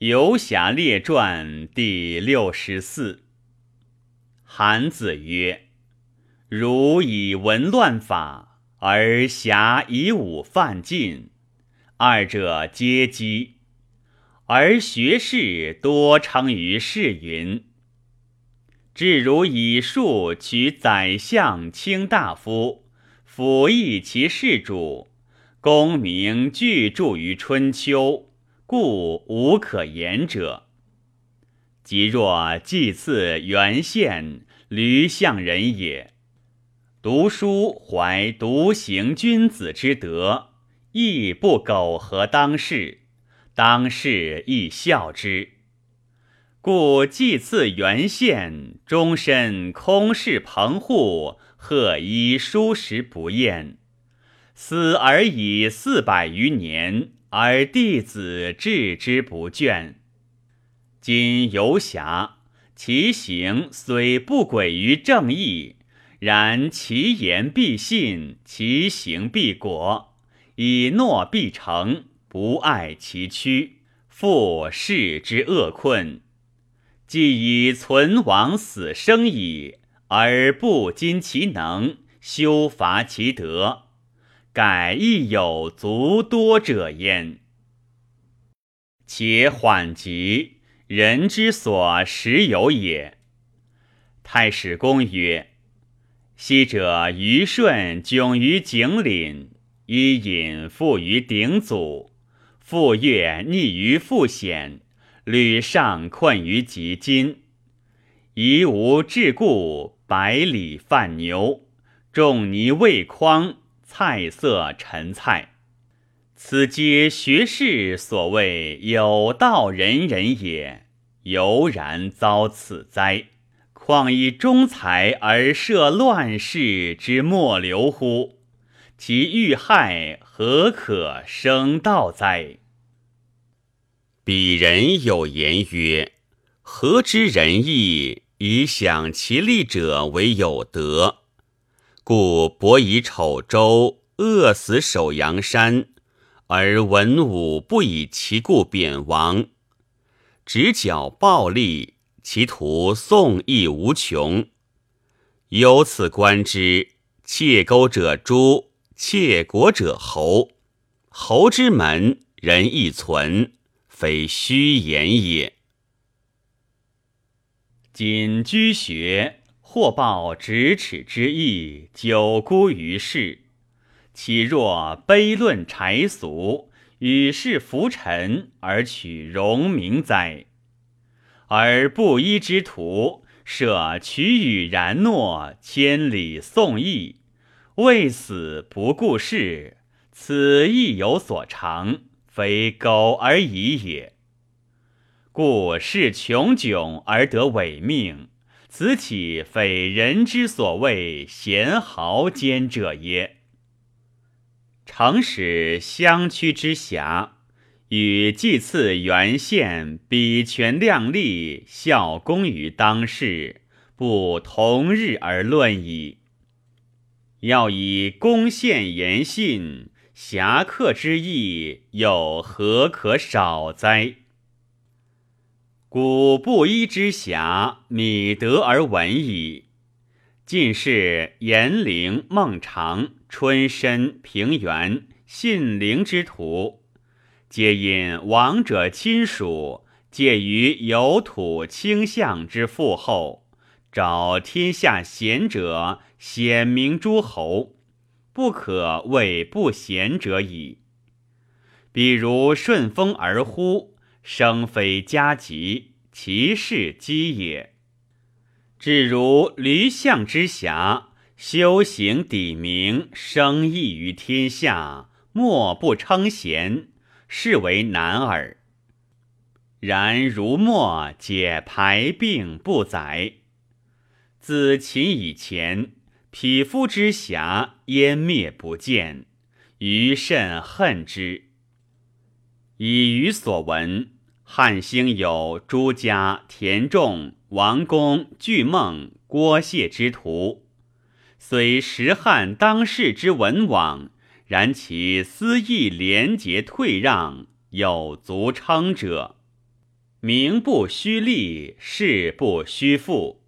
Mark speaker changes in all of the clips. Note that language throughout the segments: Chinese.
Speaker 1: 游侠列传第六十四。韩子曰：“如以文乱法，而侠以武犯禁，二者皆讥。而学士多称于世云。至如以术取宰相、卿大夫，辅役其事主，功名俱著于春秋。”故无可言者。即若祭祀原县吕相人也，读书怀独行君子之德，亦不苟合当世，当世亦笑之。故祭祀原县，终身空室棚户，贺衣书食不厌，死而已四百余年。而弟子治之不倦。今游侠，其行虽不轨于正义，然其言必信，其行必果，以诺必成，不爱其躯，复世之恶困。既以存亡死生矣，而不矜其能，修伐其德。改亦有足多者焉。且缓急，人之所时有也。太史公曰：“昔者虞舜窘于井岭，伊尹富于鼎祖，傅说逆于复险，吕尚困于极津。夷吾至故，百里犯牛，仲尼未匡。”菜色陈菜，此皆学士所谓有道人人也，犹然遭此灾，况以忠才而涉乱世之末流乎？其遇害何可生道哉？鄙人有言曰：“何知仁义，以享其利者为有德。”故伯以丑周饿死守阳山，而文武不以其故贬王，直剿暴力，其徒宋义无穷。由此观之，窃钩者诛，窃国者侯。侯之门，人亦存，非虚言也。谨居学。或报咫尺之意，久孤于世，岂若悲论柴俗，与世浮沉而取荣名哉？而布衣之徒，舍取与然诺，千里送义，为死不顾事，此亦有所长，非苟而已也。故事穷窘而得伪命。此岂非人之所谓贤豪奸者耶？诚使相区之侠，与祭祀原县比权量力，效功于当世，不同日而论矣。要以公献言信，侠客之意，又何可少哉？古布衣之侠，米德而闻矣。近世严陵、孟尝、春申、平原、信陵之徒，皆因亡者亲属介于有土倾向之父后，找天下贤者，显明诸侯，不可谓不贤者矣。比如顺风而呼。生非家吉，其事机也。至如驴象之侠，修行抵明，生意于天下，莫不称贤，是为难耳。然如墨解排病不载，自秦以前，匹夫之侠湮灭不见，余甚恨之。以余所闻。汉兴有朱家、田仲、王公、巨孟、郭谢之徒，虽时汉当世之文网，然其私义廉洁退让，有足称者。名不虚立，事不虚负。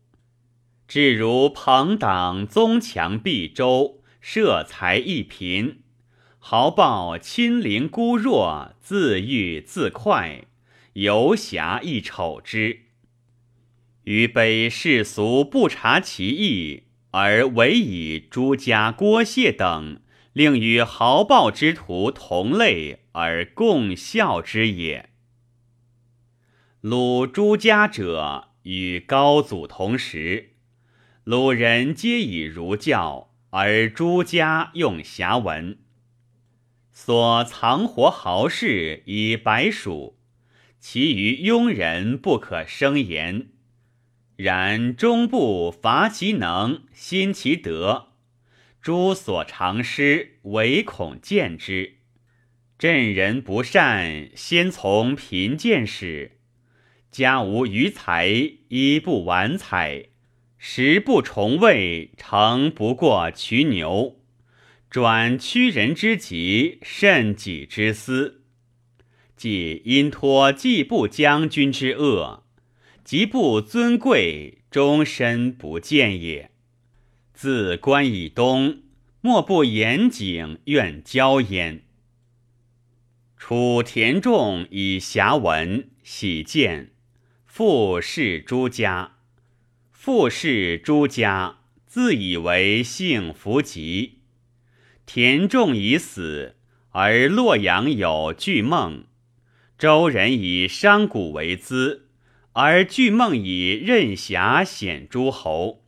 Speaker 1: 至如朋党宗强毕周，设财一贫，豪暴亲邻孤弱，自欲自快，游侠亦丑之。余悲世俗不察其意，而唯以朱家、郭谢等，令与豪暴之徒同类而共笑之也。鲁朱家者与高祖同时，鲁人皆以儒教，而朱家用侠文。所藏活豪士以百数，其余庸人不可生言。然终不伐其能，兴其德。诸所长师，唯恐见之。朕人不善，先从贫贱始。家无余财，衣不完彩，食不重味，诚不过渠牛。转屈人之急，慎己之私。即因托季布将军之恶，即不尊贵，终身不见也。自关以东，莫不严谨，愿交焉。楚田仲以侠文，喜见。父氏朱家，父氏朱家自以为幸福极。田仲已死，而洛阳有巨梦。周人以商贾为资，而巨梦以任侠显诸侯。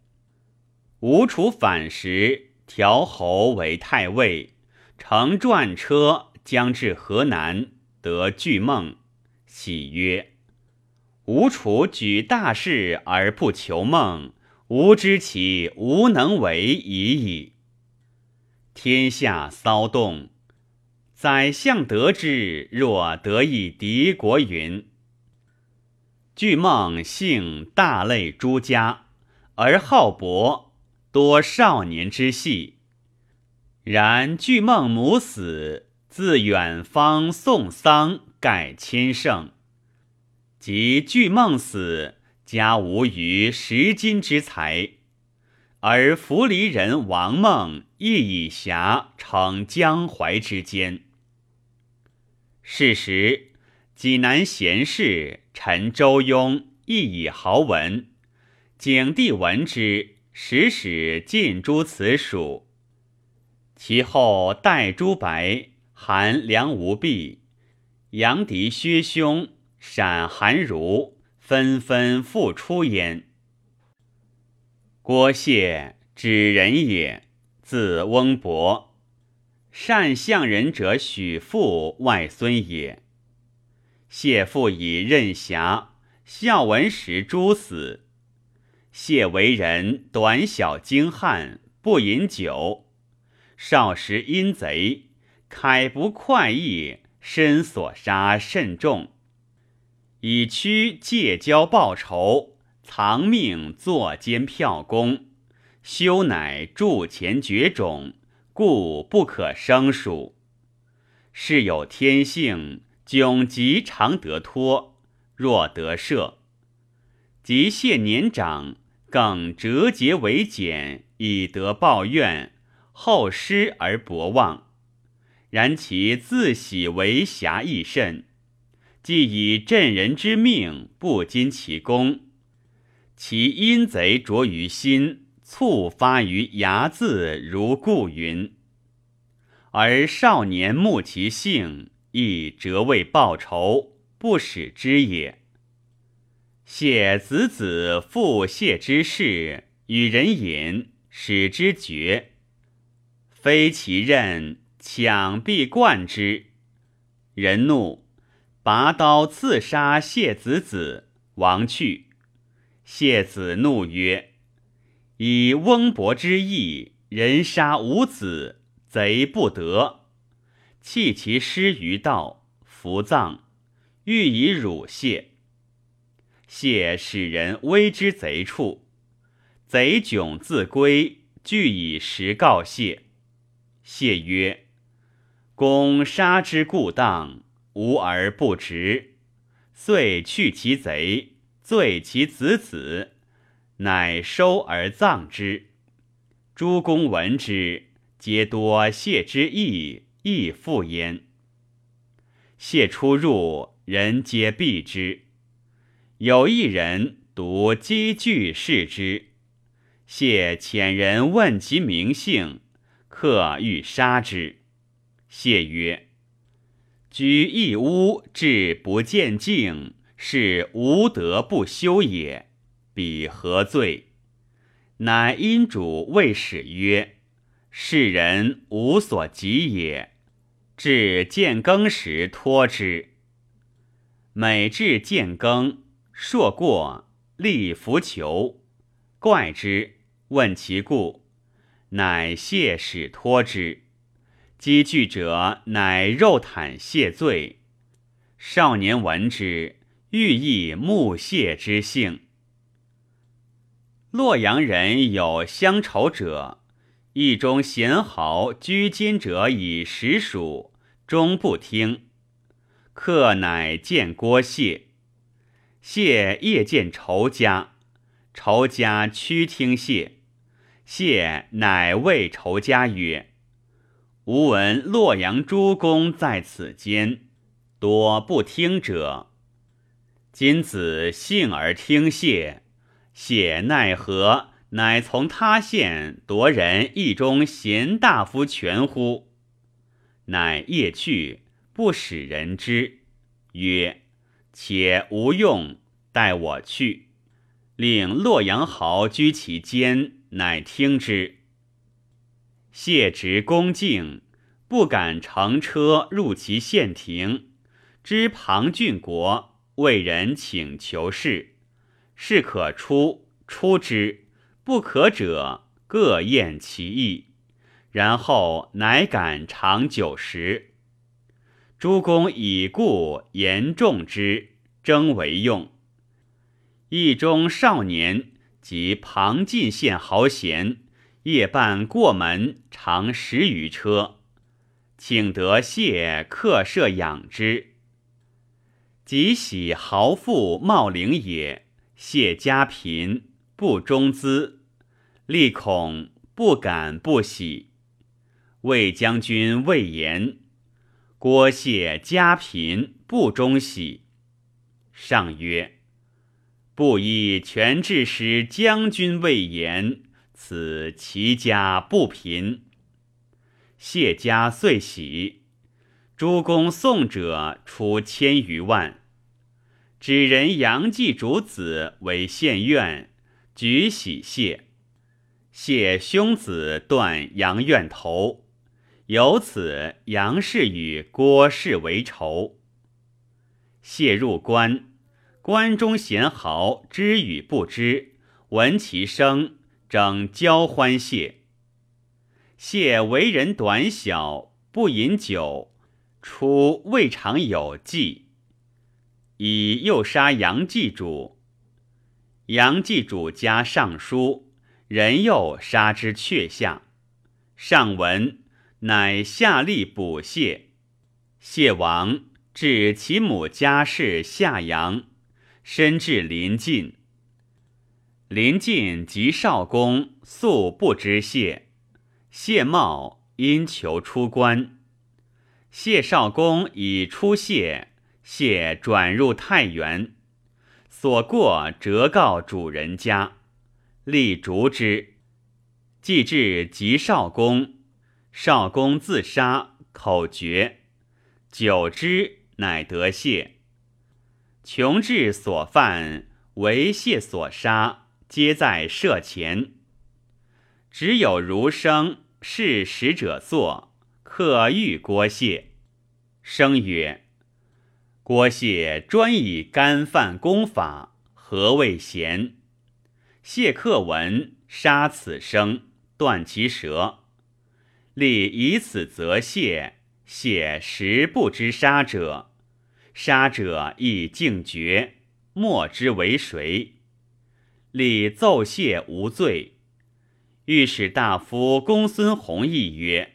Speaker 1: 吴楚反时，调侯为太尉，乘转车将至河南，得巨梦，喜曰。吴楚举大事而不求梦，吾知其无能为已矣。天下骚动，宰相得之，若得以敌国云。巨梦姓大类诸家，而好博，多少年之戏。然巨梦母死，自远方送丧，盖千乘。及巨梦死，家无余十金之财，而扶离人王孟亦以侠逞江淮之间。是时，济南贤士陈周庸亦以豪文，景帝闻之，使使进诸此属。其后代朱白、韩梁无弊、杨迪薛兄。陕韩儒纷纷复出焉。郭谢，指人也，字翁伯，善相人者许父外孙也。谢父以任侠，孝文时诛死。谢为人短小精悍，不饮酒，少时阴贼，慨不快意，身所杀甚众。以屈借交报仇，藏命作监票公，修乃铸钱绝种，故不可生数。是有天性，窘极常得脱，若得赦。即谢年长，更折节为简，以得报怨，后失而薄望。然其自喜为侠亦甚。既以镇人之命，不矜其功，其阴贼着于心，促发于牙字，如故云。而少年慕其性，亦折为报仇，不使之也。谢子子复谢之事，与人饮，使之绝，非其任，抢必冠之，人怒。拔刀刺杀谢子子，亡去。谢子怒曰：“以翁伯之意，人杀无子，贼不得。”弃其尸于道，服葬，欲以辱谢。谢使人危之贼处，贼窘自归，具以实告谢。谢曰：“公杀之故当。”无而不执，遂去其贼，罪其子子，乃收而葬之。诸公闻之，皆多谢之意，亦复焉。谢出入，人皆避之。有一人独积聚视之，谢遣人问其名姓，客欲杀之。谢曰：“居一屋，至不见境，是无德不修也。彼何罪？”乃因主谓使曰：“世人无所及也。”至见更时，托之。每至见更，硕过，立浮求，怪之，问其故，乃谢使托之。积聚者，乃肉袒谢罪。少年闻之，欲意慕谢之性。洛阳人有乡愁者，邑中贤豪居今者以实属，终不听。客乃见郭谢，谢夜见仇家，仇家屈听谢，谢乃谓仇家曰：“吾闻洛阳诸公在此间，多不听者。今子幸而听谢。”谢奈何？乃从他县夺人邑中贤大夫权乎？乃夜去，不使人知。曰：“且无用，待我去。”令洛阳豪居其间，乃听之。谢执恭敬，不敢乘车入其县庭。知庞郡国为人请求事。事可出，出之；不可者，各验其意。然后乃敢长久时。诸公以故言重之，征为用。邑中少年及庞进县豪贤，夜半过门，常十余车，请得谢客舍养之。即喜豪富茂陵也。谢家贫，不中资，立恐不敢不喜。魏将军魏延，郭谢家贫，不中喜。上曰：“不依权制使将军魏延，此其家不贫。”谢家遂喜，诸公送者出千余万。指人杨继主子为县院，举喜谢。谢兄子断杨院头，由此杨氏与郭氏为仇。谢入关，关中贤豪知与不知，闻其声，争交欢谢。谢为人短小，不饮酒，初未尝有忌。以诱杀杨继主，杨继主家尚书，人又杀之阙下。上闻，乃下吏捕谢。谢王至其母家室下阳，身至临近。临近及少公素不知谢，谢茂因求出关，谢少公以出谢。谢转入太原，所过折告主人家，立逐之。既至及少公，少公自杀，口绝。久之，乃得谢。穷至所犯，为谢所杀，皆在舍前。只有儒生是使者坐，客欲郭谢，生曰。郭谢专以干犯功法，何谓贤？谢客闻，杀此生，断其舌。立以此责谢。谢实不知杀者，杀者亦敬绝，莫之为谁。立奏谢无罪。御史大夫公孙弘毅曰：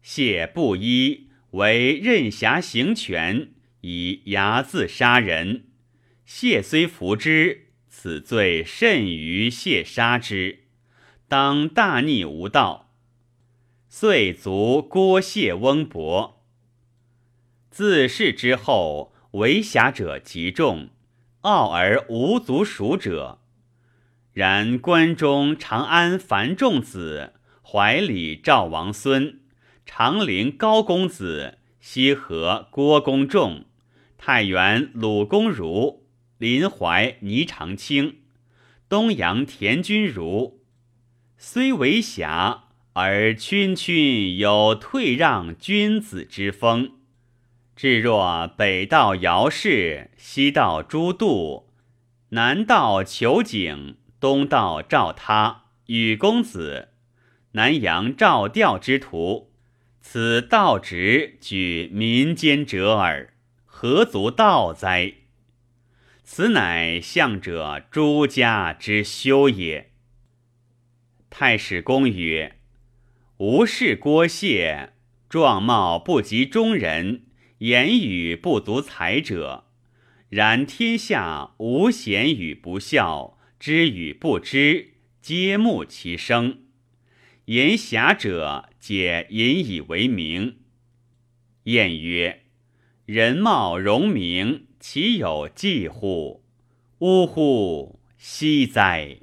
Speaker 1: 谢不依，为任侠行权。以睚眦杀人。谢虽服之，此罪甚于谢杀之，当大逆无道。遂卒郭谢翁伯。自是之后，为侠者极众，傲而无足数者。然关中长安樊仲子、怀里赵王孙、长陵高公子、西河郭公仲、太原鲁公如。临淮倪长青，东阳田君如，虽为侠，而君君有退让君子之风。至若北道姚氏，西道朱度，南道裘景，东道赵他，与公子，南阳赵调之徒，此道直举民间者耳，何足道哉？此乃相者诸家之修也。太史公曰：“吾视郭谢，状貌不及中人，言语不足才者。然天下无贤与不孝，知与不知，皆慕其声。言侠者，皆引以为名。”晏曰：“人貌荣名。”岂有计乎？呜呼！惜哉！